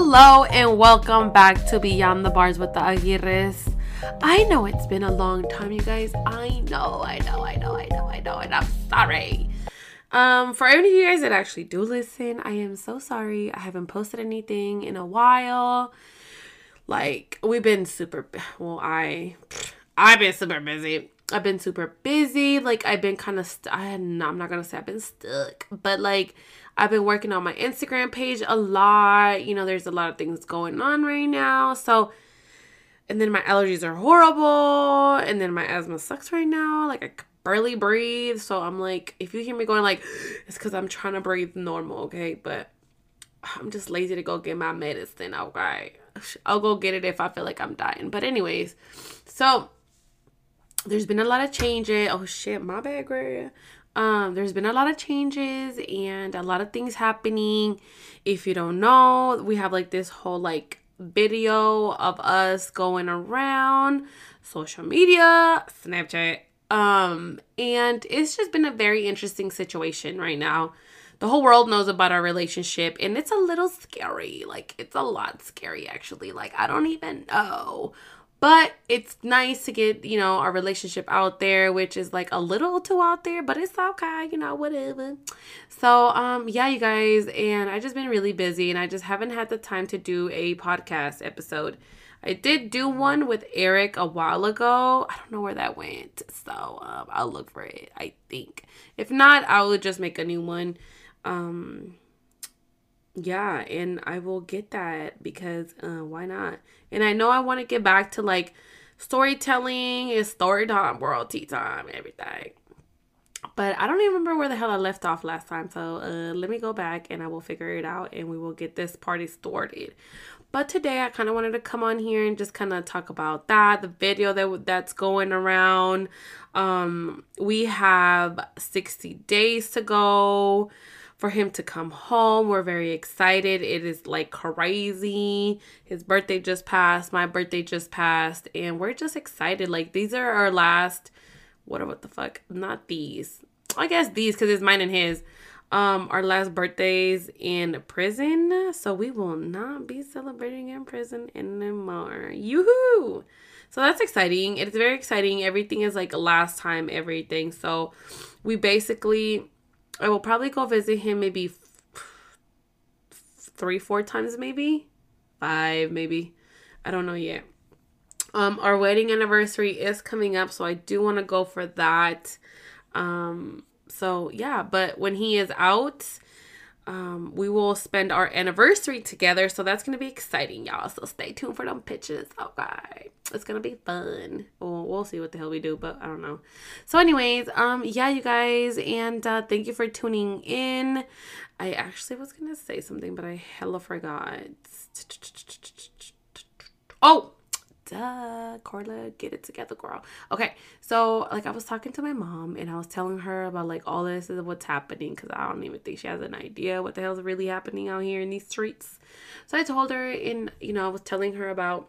Hello and welcome back to Beyond the Bars with the Aguirres. I know it's been a long time, you guys. I know, I know, I know, I know, I know, and I'm sorry. Um, for any of you guys that actually do listen, I am so sorry. I haven't posted anything in a while. Like we've been super well, I I've been super busy. I've been super busy. Like I've been kind of st- I I'm not gonna say I've been stuck, but like I've been working on my Instagram page a lot. You know, there's a lot of things going on right now. So, and then my allergies are horrible. And then my asthma sucks right now. Like, I barely breathe. So, I'm like, if you hear me going, like, it's because I'm trying to breathe normal, okay? But I'm just lazy to go get my medicine, okay? I'll go get it if I feel like I'm dying. But, anyways, so there's been a lot of changes. Oh, shit, my bad, girl. Um, there's been a lot of changes and a lot of things happening. If you don't know, we have like this whole like video of us going around social media, Snapchat. Um, and it's just been a very interesting situation right now. The whole world knows about our relationship and it's a little scary. Like it's a lot scary actually. Like I don't even know but it's nice to get, you know, our relationship out there, which is like a little too out there, but it's okay, you know, whatever. So, um, yeah, you guys, and I just been really busy and I just haven't had the time to do a podcast episode. I did do one with Eric a while ago. I don't know where that went. So, um, I'll look for it, I think. If not, I will just make a new one. Um, yeah, and I will get that because uh, why not? And I know I want to get back to like storytelling and story time, world tea time, everything. But I don't even remember where the hell I left off last time. So uh, let me go back and I will figure it out and we will get this party started. But today I kind of wanted to come on here and just kind of talk about that, the video that that's going around. Um, we have 60 days to go for him to come home. We're very excited. It is like crazy. His birthday just passed, my birthday just passed, and we're just excited. Like these are our last what what the fuck? Not these. I guess these cuz it's mine and his. Um our last birthdays in prison, so we will not be celebrating in prison anymore. Yoo-hoo! So that's exciting. It's very exciting. Everything is like last time everything. So we basically I will probably go visit him maybe f- three, four times, maybe five, maybe. I don't know yet. Um, our wedding anniversary is coming up, so I do want to go for that. Um, so yeah, but when he is out, um, we will spend our anniversary together. So that's gonna be exciting, y'all. So stay tuned for them pictures. Okay, it's gonna be fun. Well, we'll see what the hell we do, but I don't know. So, anyways, um, yeah, you guys, and uh, thank you for tuning in. I actually was gonna say something, but I hella forgot. Oh, duh, Carla, get it together, girl. Okay, so like I was talking to my mom and I was telling her about like all this is what's happening because I don't even think she has an idea what the hell's really happening out here in these streets. So I told her, and you know, I was telling her about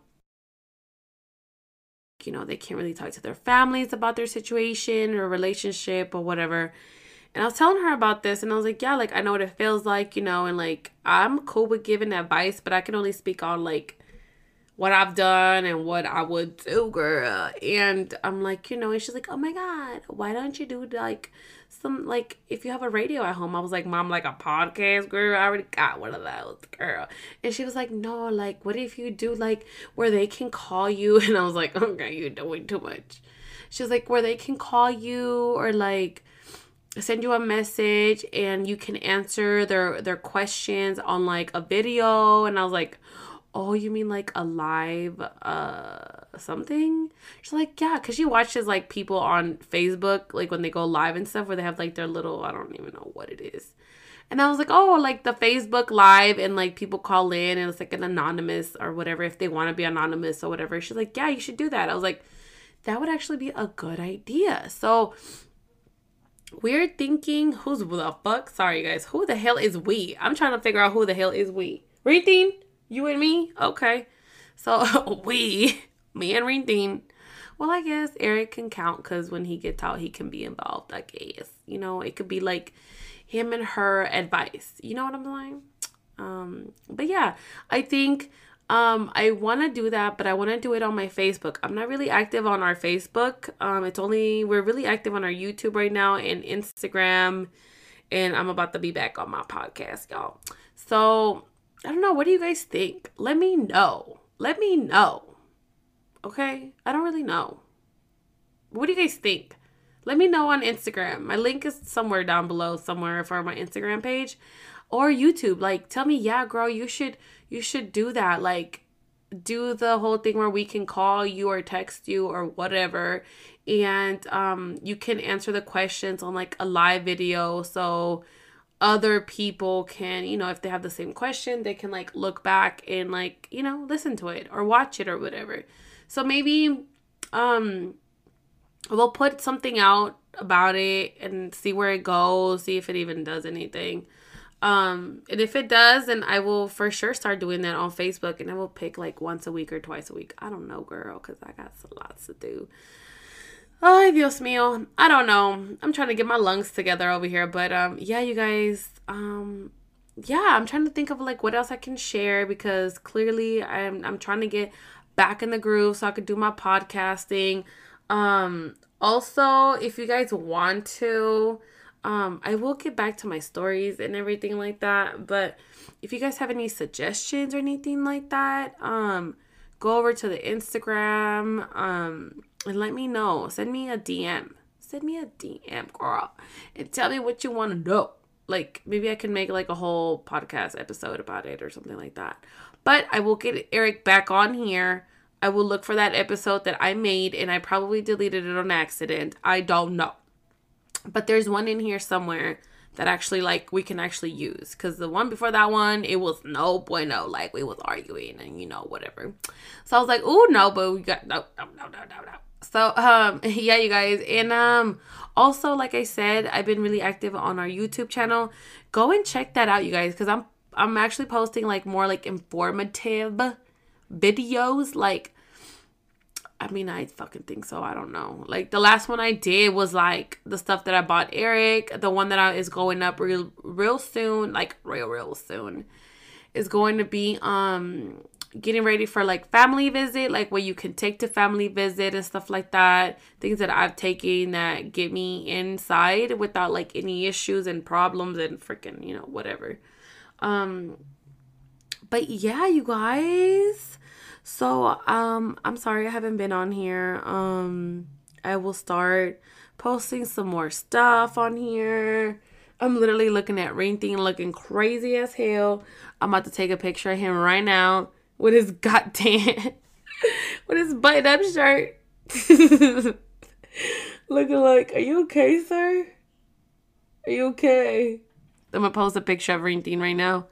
you know, they can't really talk to their families about their situation or relationship or whatever. And I was telling her about this, and I was like, yeah, like I know what it feels like, you know, and like I'm cool with giving advice, but I can only speak on like what I've done and what I would do, girl. And I'm like, you know, and she's like, oh my God, why don't you do like some, like, if you have a radio at home? I was like, mom, like a podcast, girl. I already got one of those, girl. And she was like, no, like, what if you do like where they can call you? And I was like, okay, you're doing too much. She was like, where they can call you or like, send you a message and you can answer their their questions on like a video and I was like oh you mean like a live uh something? She's like yeah because she watches like people on facebook like when they go live and stuff where they have like their little i don't even know what it is. And i was like oh like the facebook live and like people call in and it's like an anonymous or whatever if they want to be anonymous or whatever. She's like yeah you should do that. I was like that would actually be a good idea. So we're thinking. Who's the fuck? Sorry guys. Who the hell is we? I'm trying to figure out who the hell is we. Reethine? You and me? Okay. So we, me and Reendine. Well, I guess Eric can count because when he gets out, he can be involved. I guess. You know, it could be like him and her advice. You know what I'm saying? Um, but yeah, I think um, I want to do that, but I want to do it on my Facebook. I'm not really active on our Facebook. Um, it's only we're really active on our YouTube right now and Instagram, and I'm about to be back on my podcast, y'all. So I don't know. What do you guys think? Let me know. Let me know. Okay, I don't really know. What do you guys think? Let me know on Instagram. My link is somewhere down below, somewhere for my Instagram page or YouTube. Like, tell me, yeah, girl, you should you should do that. Like, do the whole thing where we can call you or text you or whatever, and um, you can answer the questions on like a live video. So other people can, you know, if they have the same question, they can like look back and like, you know, listen to it or watch it or whatever. So maybe um we'll put something out about it and see where it goes, see if it even does anything. Um, and if it does, then I will for sure start doing that on Facebook and I will pick like once a week or twice a week. I don't know, girl, because I got lots to do. Oh, Dios mío. I don't know. I'm trying to get my lungs together over here. But um, yeah, you guys, um, yeah, I'm trying to think of like what else I can share because clearly I'm I'm trying to get back in the groove so I could do my podcasting. Um, also, if you guys want to, um, I will get back to my stories and everything like that. But if you guys have any suggestions or anything like that, um, go over to the Instagram, um, and let me know. Send me a DM. Send me a DM, girl, and tell me what you want to know. Like maybe I can make like a whole podcast episode about it or something like that. But I will get Eric back on here. I will look for that episode that I made and I probably deleted it on accident. I don't know. But there's one in here somewhere that actually like we can actually use. Because the one before that one it was no bueno. Like we was arguing and you know whatever. So i was like oh no but we got no no no no no no so um yeah you guys. And um also like i said i've been really active on our youtube channel. Go and check that out you guys because i'm i'm actually posting like more like informative videos like I mean, I fucking think so. I don't know. Like the last one I did was like the stuff that I bought Eric. The one that I is going up real real soon, like real real soon, is going to be um getting ready for like family visit, like what you can take to family visit and stuff like that. Things that I've taken that get me inside without like any issues and problems and freaking you know whatever. Um, but yeah, you guys so, um, I'm sorry I haven't been on here. Um, I will start posting some more stuff on here. I'm literally looking at Ring Thing looking crazy as hell. I'm about to take a picture of him right now with his goddamn with his button up shirt. looking like, are you okay, sir? Are you okay? I'm gonna post a picture of Ring Thing right now.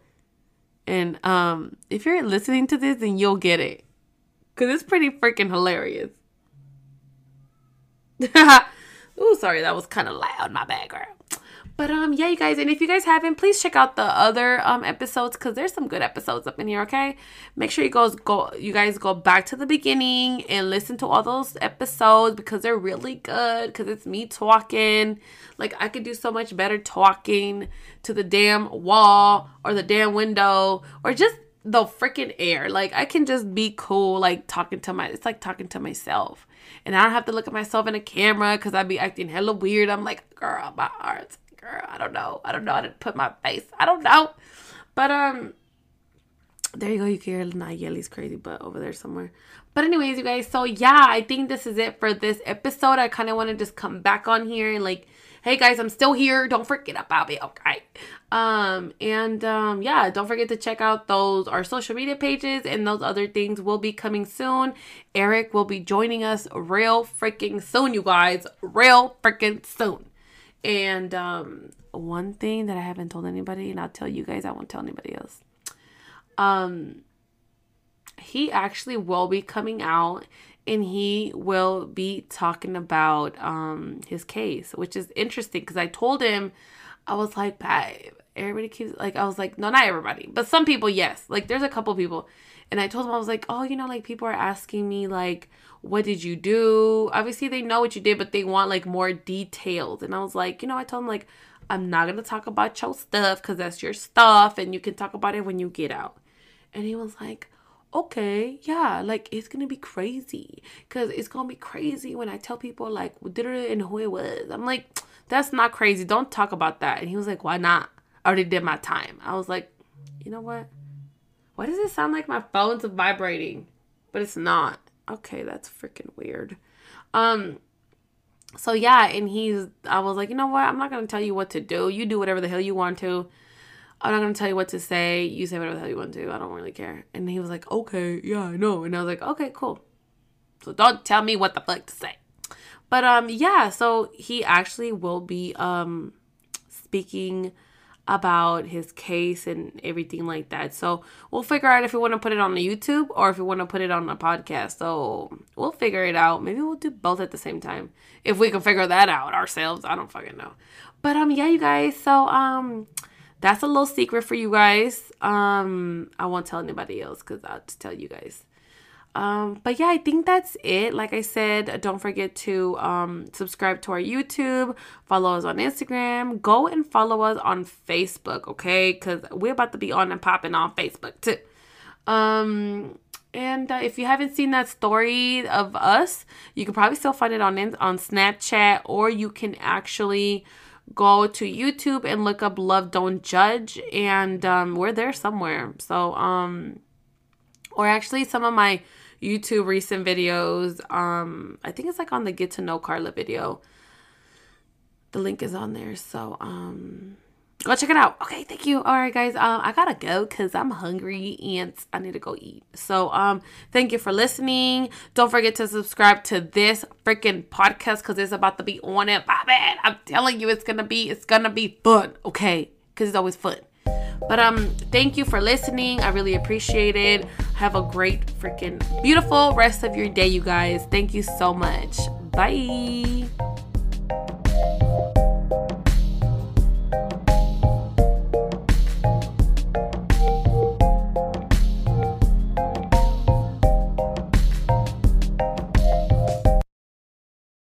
And um if you're listening to this, then you'll get it. Cause it's pretty freaking hilarious. oh, sorry, that was kind of loud. My girl. But um, yeah, you guys, and if you guys haven't, please check out the other um episodes because there's some good episodes up in here. Okay, make sure you guys go, you guys go back to the beginning and listen to all those episodes because they're really good. Because it's me talking, like I could do so much better talking to the damn wall or the damn window or just the freaking air. Like I can just be cool, like talking to my. It's like talking to myself, and I don't have to look at myself in a camera because I'd be acting hella weird. I'm like, girl, my arms, girl. I don't know. I don't know how to put my face. I don't know. But um, there you go. You can hear Nayeli's crazy butt over there somewhere. But anyways, you guys. So yeah, I think this is it for this episode. I kind of want to just come back on here and like hey guys, I'm still here. Don't forget about me, okay? Um, and um, yeah, don't forget to check out those our social media pages and those other things will be coming soon. Eric will be joining us real freaking soon, you guys. Real freaking soon. And um, one thing that I haven't told anybody, and I'll tell you guys, I won't tell anybody else. Um, he actually will be coming out and he will be talking about um his case, which is interesting because I told him I was like, babe, everybody keeps like I was like, no, not everybody, but some people, yes. Like there's a couple people. And I told them I was like, oh, you know, like people are asking me like, what did you do? Obviously they know what you did, but they want like more details. And I was like, you know, I told them like I'm not gonna talk about your stuff because that's your stuff and you can talk about it when you get out. And he was like, okay, yeah, like it's gonna be crazy because it's gonna be crazy when I tell people like and who it was. I'm like, that's not crazy. Don't talk about that. And he was like, why not? I already did my time. I was like, you know what? Why does it sound like my phone's vibrating? But it's not. Okay, that's freaking weird. Um, so yeah, and he's I was like, you know what? I'm not gonna tell you what to do. You do whatever the hell you want to. I'm not gonna tell you what to say. You say whatever the hell you want to. I don't really care. And he was like, okay, yeah, I know. And I was like, okay, cool. So don't tell me what the fuck to say. But um, yeah. So he actually will be um speaking about his case and everything like that. So we'll figure out if we want to put it on the YouTube or if we want to put it on a podcast. So we'll figure it out. Maybe we'll do both at the same time. If we can figure that out ourselves. I don't fucking know. But um yeah, you guys. So um that's a little secret for you guys. Um I won't tell anybody else cuz I'll just tell you guys. Um, but yeah, I think that's it. Like I said, don't forget to um, subscribe to our YouTube, follow us on Instagram, go and follow us on Facebook, okay? Because we're about to be on and popping on Facebook too. Um, and uh, if you haven't seen that story of us, you can probably still find it on on Snapchat, or you can actually go to YouTube and look up "Love Don't Judge," and um, we're there somewhere. So, um, or actually, some of my YouTube recent videos. Um, I think it's like on the Get to Know Carla video. The link is on there. So um go check it out. Okay, thank you. All right, guys. Um, I gotta go because I'm hungry and I need to go eat. So um, thank you for listening. Don't forget to subscribe to this freaking podcast because it's about to be on it. Poppin'. I'm telling you, it's gonna be, it's gonna be fun. Okay, because it's always fun. But um, thank you for listening. I really appreciate it. Have a great freaking beautiful rest of your day, you guys. Thank you so much. Bye.